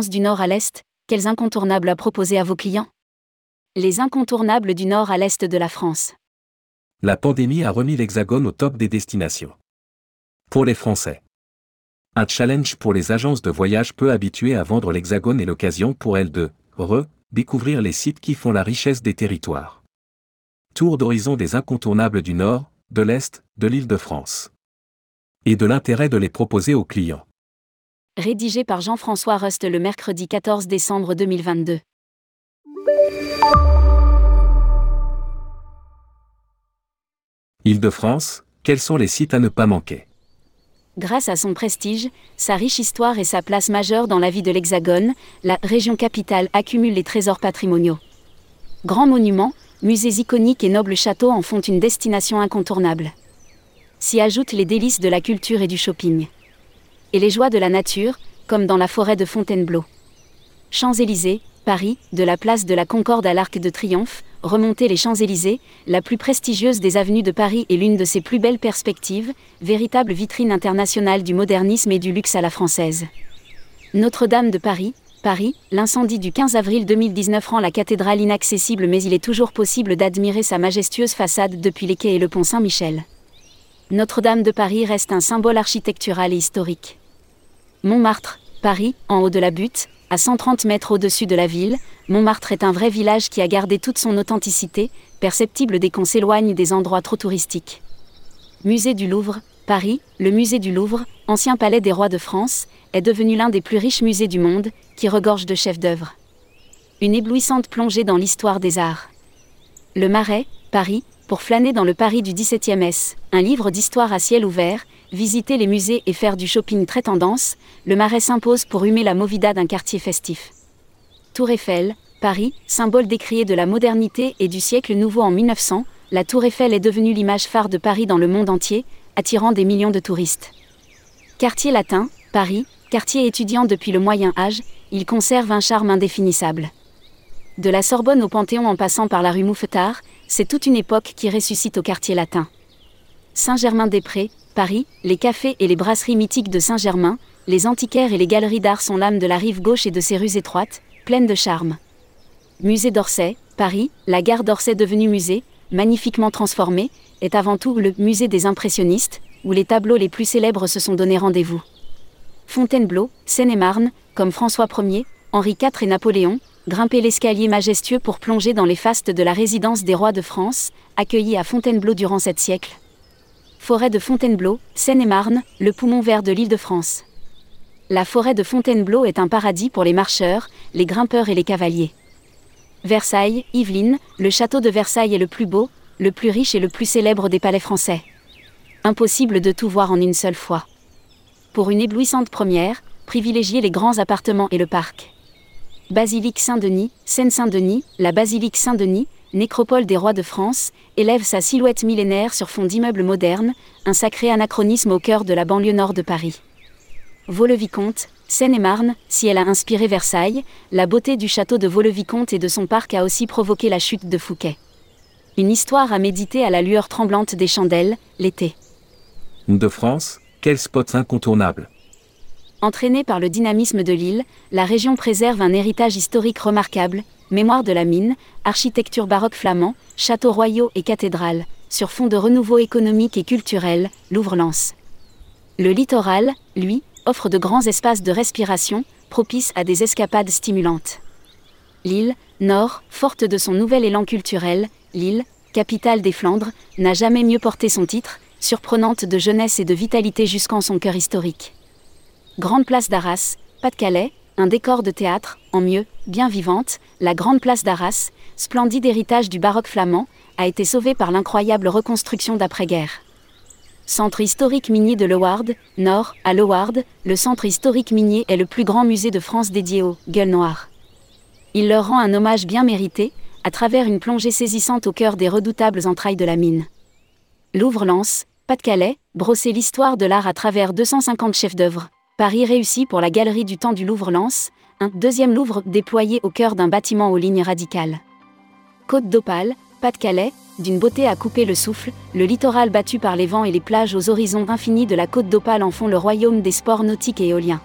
Du Nord à l'Est, quels incontournables à proposer à vos clients? Les incontournables du Nord à l'Est de la France. La pandémie a remis l'Hexagone au top des destinations. Pour les Français. Un challenge pour les agences de voyage peu habituées à vendre l'Hexagone et l'occasion pour elles de redécouvrir les sites qui font la richesse des territoires. Tour d'horizon des incontournables du Nord, de l'Est, de l'île de France. Et de l'intérêt de les proposer aux clients. Rédigé par Jean-François Rust le mercredi 14 décembre 2022. Île-de-France, quels sont les sites à ne pas manquer? Grâce à son prestige, sa riche histoire et sa place majeure dans la vie de l'Hexagone, la région capitale accumule les trésors patrimoniaux. Grands monuments, musées iconiques et nobles châteaux en font une destination incontournable. S'y ajoutent les délices de la culture et du shopping. Et les joies de la nature, comme dans la forêt de Fontainebleau. Champs-Élysées, Paris, de la place de la Concorde à l'Arc de Triomphe, remonter les Champs-Élysées, la plus prestigieuse des avenues de Paris et l'une de ses plus belles perspectives, véritable vitrine internationale du modernisme et du luxe à la française. Notre-Dame de Paris, Paris, l'incendie du 15 avril 2019 rend la cathédrale inaccessible mais il est toujours possible d'admirer sa majestueuse façade depuis les quais et le pont Saint-Michel. Notre-Dame de Paris reste un symbole architectural et historique. Montmartre, Paris, en haut de la butte, à 130 mètres au-dessus de la ville, Montmartre est un vrai village qui a gardé toute son authenticité, perceptible dès qu'on s'éloigne des endroits trop touristiques. Musée du Louvre, Paris, le musée du Louvre, ancien palais des rois de France, est devenu l'un des plus riches musées du monde, qui regorge de chefs-d'œuvre. Une éblouissante plongée dans l'histoire des arts. Le Marais, Paris, pour flâner dans le Paris du XVIIe S, un livre d'histoire à ciel ouvert, visiter les musées et faire du shopping très tendance, le Marais s'impose pour humer la movida d'un quartier festif. Tour Eiffel, Paris, symbole décrié de la modernité et du siècle nouveau en 1900, la Tour Eiffel est devenue l'image phare de Paris dans le monde entier, attirant des millions de touristes. Quartier latin, Paris, quartier étudiant depuis le Moyen Âge, il conserve un charme indéfinissable. De la Sorbonne au Panthéon en passant par la rue Mouffetard, c'est toute une époque qui ressuscite au quartier latin. Saint-Germain-des-Prés, Paris, les cafés et les brasseries mythiques de Saint-Germain, les antiquaires et les galeries d'art sont l'âme de la rive gauche et de ses rues étroites, pleines de charme. Musée d'Orsay, Paris, la gare d'Orsay devenue musée, magnifiquement transformée, est avant tout le musée des impressionnistes, où les tableaux les plus célèbres se sont donné rendez-vous. Fontainebleau, Seine-et-Marne, comme François Ier, Henri IV et Napoléon, grimper l'escalier majestueux pour plonger dans les fastes de la résidence des rois de France, accueillis à Fontainebleau durant sept siècles. Forêt de Fontainebleau, Seine-et-Marne, le poumon vert de l'île de France. La forêt de Fontainebleau est un paradis pour les marcheurs, les grimpeurs et les cavaliers. Versailles, Yvelines, le château de Versailles est le plus beau, le plus riche et le plus célèbre des palais français. Impossible de tout voir en une seule fois. Pour une éblouissante première, privilégiez les grands appartements et le parc. Basilique Saint-Denis, Seine-Saint-Denis, la basilique Saint-Denis, nécropole des rois de France, élève sa silhouette millénaire sur fond d'immeubles modernes, un sacré anachronisme au cœur de la banlieue nord de Paris. Vaux-le-Vicomte, Seine-et-Marne, si elle a inspiré Versailles, la beauté du château de Vaux-le-Vicomte et de son parc a aussi provoqué la chute de Fouquet. Une histoire à méditer à la lueur tremblante des chandelles, l'été. De France, quels spots incontournables Entraînée par le dynamisme de l'île, la région préserve un héritage historique remarquable, mémoire de la mine, architecture baroque flamand, châteaux royaux et cathédrales, sur fond de renouveau économique et culturel, Louvre-Lens. Le littoral, lui, offre de grands espaces de respiration, propices à des escapades stimulantes. L'île, nord, forte de son nouvel élan culturel, l'île, capitale des Flandres, n'a jamais mieux porté son titre, surprenante de jeunesse et de vitalité jusqu'en son cœur historique. Grande place d'Arras, Pas-de-Calais, un décor de théâtre, en mieux, bien vivante, la grande place d'Arras, splendide héritage du baroque flamand, a été sauvée par l'incroyable reconstruction d'après-guerre. Centre historique minier de Leward, nord, à Leward, le centre historique minier est le plus grand musée de France dédié aux Gueules Noires. Il leur rend un hommage bien mérité, à travers une plongée saisissante au cœur des redoutables entrailles de la mine. Louvre-Lens, Pas-de-Calais, brosser l'histoire de l'art à travers 250 chefs-d'œuvre, Paris réussi pour la Galerie du Temps du Louvre-Lens, un deuxième Louvre déployé au cœur d'un bâtiment aux lignes radicales. Côte d'Opale, Pas-de-Calais, d'une beauté à couper le souffle, le littoral battu par les vents et les plages aux horizons infinis de la côte d'Opale en font le royaume des sports nautiques et éoliens.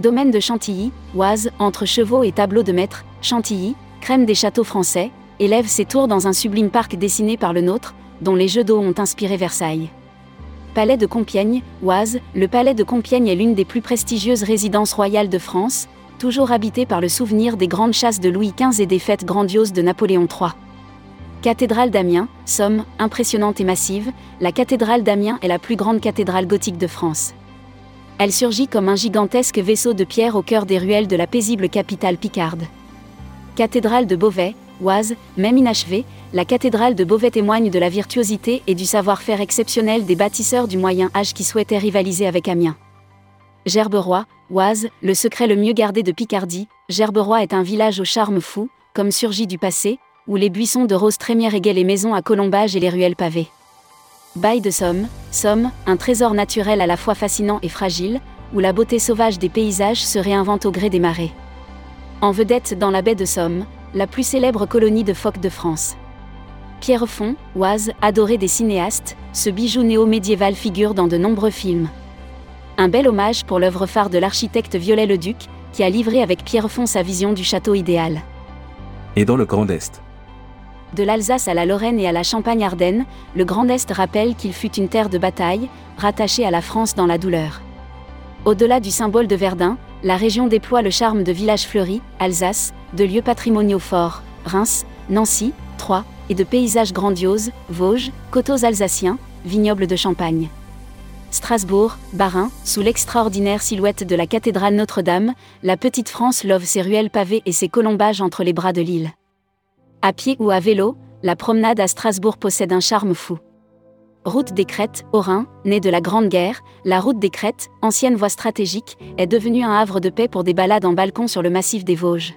Domaine de Chantilly, Oise, entre chevaux et tableaux de maître, Chantilly, crème des châteaux français, élève ses tours dans un sublime parc dessiné par le nôtre, dont les jeux d'eau ont inspiré Versailles. Palais de Compiègne, Oise, le palais de Compiègne est l'une des plus prestigieuses résidences royales de France, toujours habité par le souvenir des grandes chasses de Louis XV et des fêtes grandioses de Napoléon III. Cathédrale d'Amiens, Somme, impressionnante et massive, la cathédrale d'Amiens est la plus grande cathédrale gothique de France. Elle surgit comme un gigantesque vaisseau de pierre au cœur des ruelles de la paisible capitale picarde. Cathédrale de Beauvais, Oise, même inachevée, la cathédrale de Beauvais témoigne de la virtuosité et du savoir-faire exceptionnel des bâtisseurs du Moyen Âge qui souhaitaient rivaliser avec Amiens. Gerberoy, Oise, le secret le mieux gardé de Picardie, Gerberoy est un village au charme fou, comme surgi du passé, où les buissons de roses trémières égaient les maisons à colombage et les ruelles pavées. Bail de Somme, Somme, un trésor naturel à la fois fascinant et fragile, où la beauté sauvage des paysages se réinvente au gré des marées. En vedette dans la baie de Somme, la plus célèbre colonie de phoques de France. Pierrefonds, Oise, adoré des cinéastes, ce bijou néo-médiéval figure dans de nombreux films. Un bel hommage pour l'œuvre phare de l'architecte Viollet-le-Duc, qui a livré avec Pierrefonds sa vision du château idéal. Et dans le Grand Est De l'Alsace à la Lorraine et à la Champagne-Ardenne, le Grand Est rappelle qu'il fut une terre de bataille, rattachée à la France dans la douleur. Au-delà du symbole de Verdun, la région déploie le charme de villages fleuris, Alsace, de lieux patrimoniaux forts, Reims, Nancy, Troyes, de paysages grandioses, Vosges, coteaux alsaciens, vignobles de Champagne. Strasbourg, Barin, sous l'extraordinaire silhouette de la cathédrale Notre-Dame, la petite France love ses ruelles pavées et ses colombages entre les bras de l'île. À pied ou à vélo, la promenade à Strasbourg possède un charme fou. Route des Crêtes, au née de la Grande Guerre, la route des Crêtes, ancienne voie stratégique, est devenue un havre de paix pour des balades en balcon sur le massif des Vosges.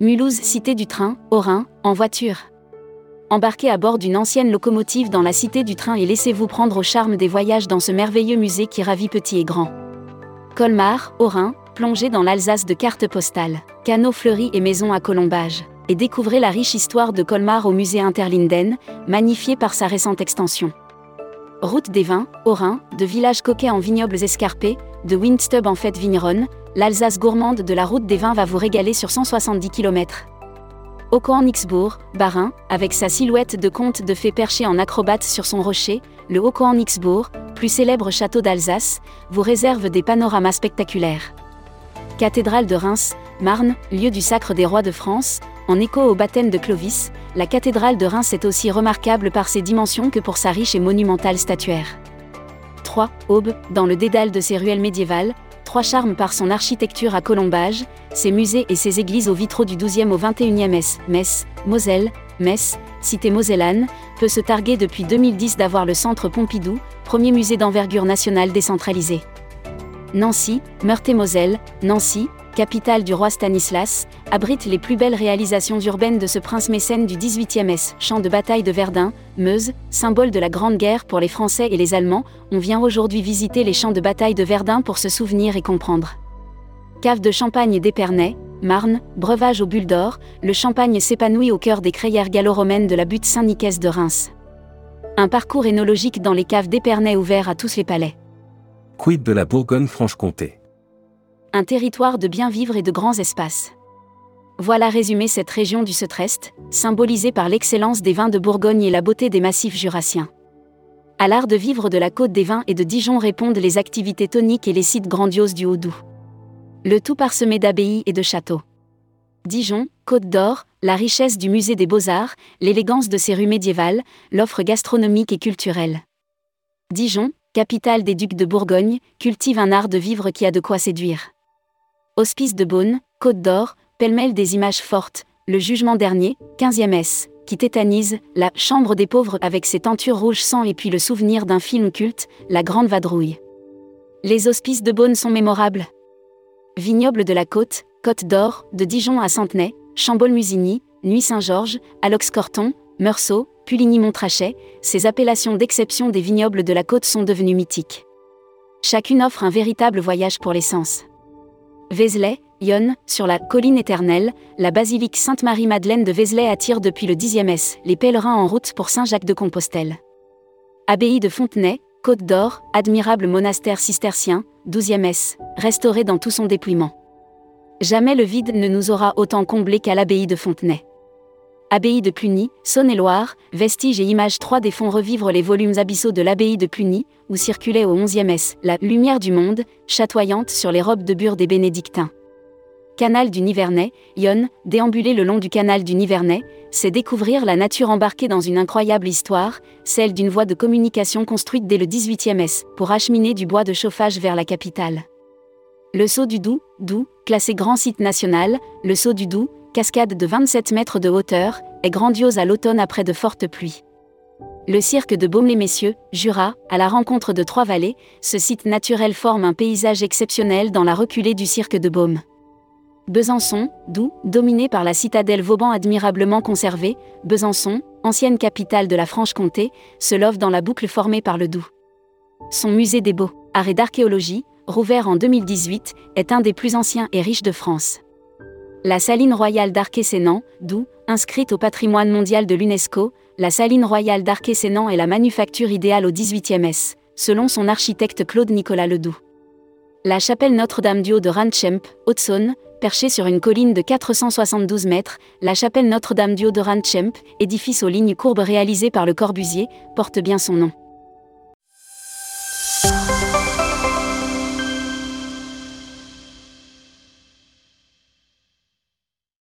Mulhouse, cité du train, au Rhin, en voiture. Embarquez à bord d'une ancienne locomotive dans la cité du train et laissez-vous prendre au charme des voyages dans ce merveilleux musée qui ravit petit et grand. Colmar, au Rhin, plongez dans l'Alsace de cartes postales, canaux fleuris et maisons à colombage, et découvrez la riche histoire de Colmar au musée Interlinden, magnifié par sa récente extension. Route des vins, au Rhin, de villages coquets en vignobles escarpés, de Windstub en fête vigneronne, l'Alsace gourmande de la route des vins va vous régaler sur 170 km. Haut-Nixbourg, Barin, avec sa silhouette de conte de fées perché en acrobate sur son rocher, le Haut-Nixbourg, plus célèbre château d'Alsace, vous réserve des panoramas spectaculaires. Cathédrale de Reims, Marne, lieu du sacre des rois de France, en écho au baptême de Clovis, la cathédrale de Reims est aussi remarquable par ses dimensions que pour sa riche et monumentale statuaire. 3. Aube, dans le dédale de ses ruelles médiévales, trois charmes par son architecture à colombage, ses musées et ses églises aux vitraux du 12e au 21e S. Metz, Moselle, Metz, cité mosellane, peut se targuer depuis 2010 d'avoir le centre Pompidou, premier musée d'envergure nationale décentralisé. Nancy, Meurthe-et-Moselle, Nancy, capitale du roi Stanislas, abrite les plus belles réalisations urbaines de ce prince mécène du 18e S. Champ de bataille de Verdun, Meuse, symbole de la Grande Guerre pour les Français et les Allemands, on vient aujourd'hui visiter les champs de bataille de Verdun pour se souvenir et comprendre. Cave de champagne d'Épernay, Marne, breuvage au bulles d'or, le champagne s'épanouit au cœur des crayères gallo-romaines de la butte Saint-Nicaise de Reims. Un parcours énologique dans les caves d'Épernay ouvert à tous les palais. Quid de la Bourgogne-Franche-Comté? Un territoire de bien vivre et de grands espaces. Voilà résumé cette région du Setrest, symbolisée par l'excellence des vins de Bourgogne et la beauté des massifs jurassiens. À l'art de vivre de la côte des vins et de Dijon répondent les activités toniques et les sites grandioses du Haut-Doubs. Le tout parsemé d'abbayes et de châteaux. Dijon, Côte d'Or, la richesse du musée des beaux-arts, l'élégance de ses rues médiévales, l'offre gastronomique et culturelle. Dijon, capitale des ducs de Bourgogne, cultive un art de vivre qui a de quoi séduire. Hospice de Beaune, Côte d'Or, pêle-mêle des images fortes, le jugement dernier, 15e S, qui tétanise, la chambre des pauvres avec ses tentures rouges sang et puis le souvenir d'un film culte, La Grande Vadrouille. Les hospices de Beaune sont mémorables. Vignoble de la Côte, Côte d'Or, de Dijon à Centenay, Chambol-Musigny, Nuit Saint-Georges, Alox-Corton, Meursault, Puligny-Montrachet, ces appellations d'exception des vignobles de la côte sont devenues mythiques. Chacune offre un véritable voyage pour les sens. Vézelay, Yonne, sur la colline éternelle, la basilique Sainte-Marie-Madeleine de Vézelay attire depuis le 10e S les pèlerins en route pour Saint-Jacques de Compostelle. Abbaye de Fontenay, Côte d'Or, admirable monastère cistercien, 12e S, restauré dans tout son dépouillement. Jamais le vide ne nous aura autant comblé qu'à l'abbaye de Fontenay. Abbaye de Cluny, Saône-et-Loire, vestiges et images 3D font revivre les volumes abyssaux de l'abbaye de Cluny, où circulait au XIe S la lumière du monde, chatoyante sur les robes de bure des bénédictins. Canal du Nivernais, Yonne, déambuler le long du canal du Nivernais, c'est découvrir la nature embarquée dans une incroyable histoire, celle d'une voie de communication construite dès le XVIIIe S, pour acheminer du bois de chauffage vers la capitale. Le Saut du Doubs, Doubs, classé grand site national, le Saut du Doubs, cascade de 27 mètres de hauteur, est grandiose à l'automne après de fortes pluies. Le cirque de Baume-les-Messieurs, Jura, à la rencontre de trois vallées, ce site naturel forme un paysage exceptionnel dans la reculée du cirque de Baume. Besançon, Doubs, dominé par la citadelle Vauban admirablement conservée, Besançon, ancienne capitale de la Franche-Comté, se love dans la boucle formée par le Doubs. Son musée des Beaux, arrêt d'archéologie, rouvert en 2018, est un des plus anciens et riches de France. La saline royale d'Arquet-Sénan, d'où, inscrite au patrimoine mondial de l'UNESCO, la saline royale d'Arquet-Sénan est la manufacture idéale au XVIIIe S, selon son architecte Claude Nicolas Ledoux. La chapelle Notre-Dame du Haut de Rantschemp, Haute-Saône, perchée sur une colline de 472 mètres, la chapelle Notre-Dame du Haut de Rantschemp, édifice aux lignes courbes réalisé par le Corbusier, porte bien son nom.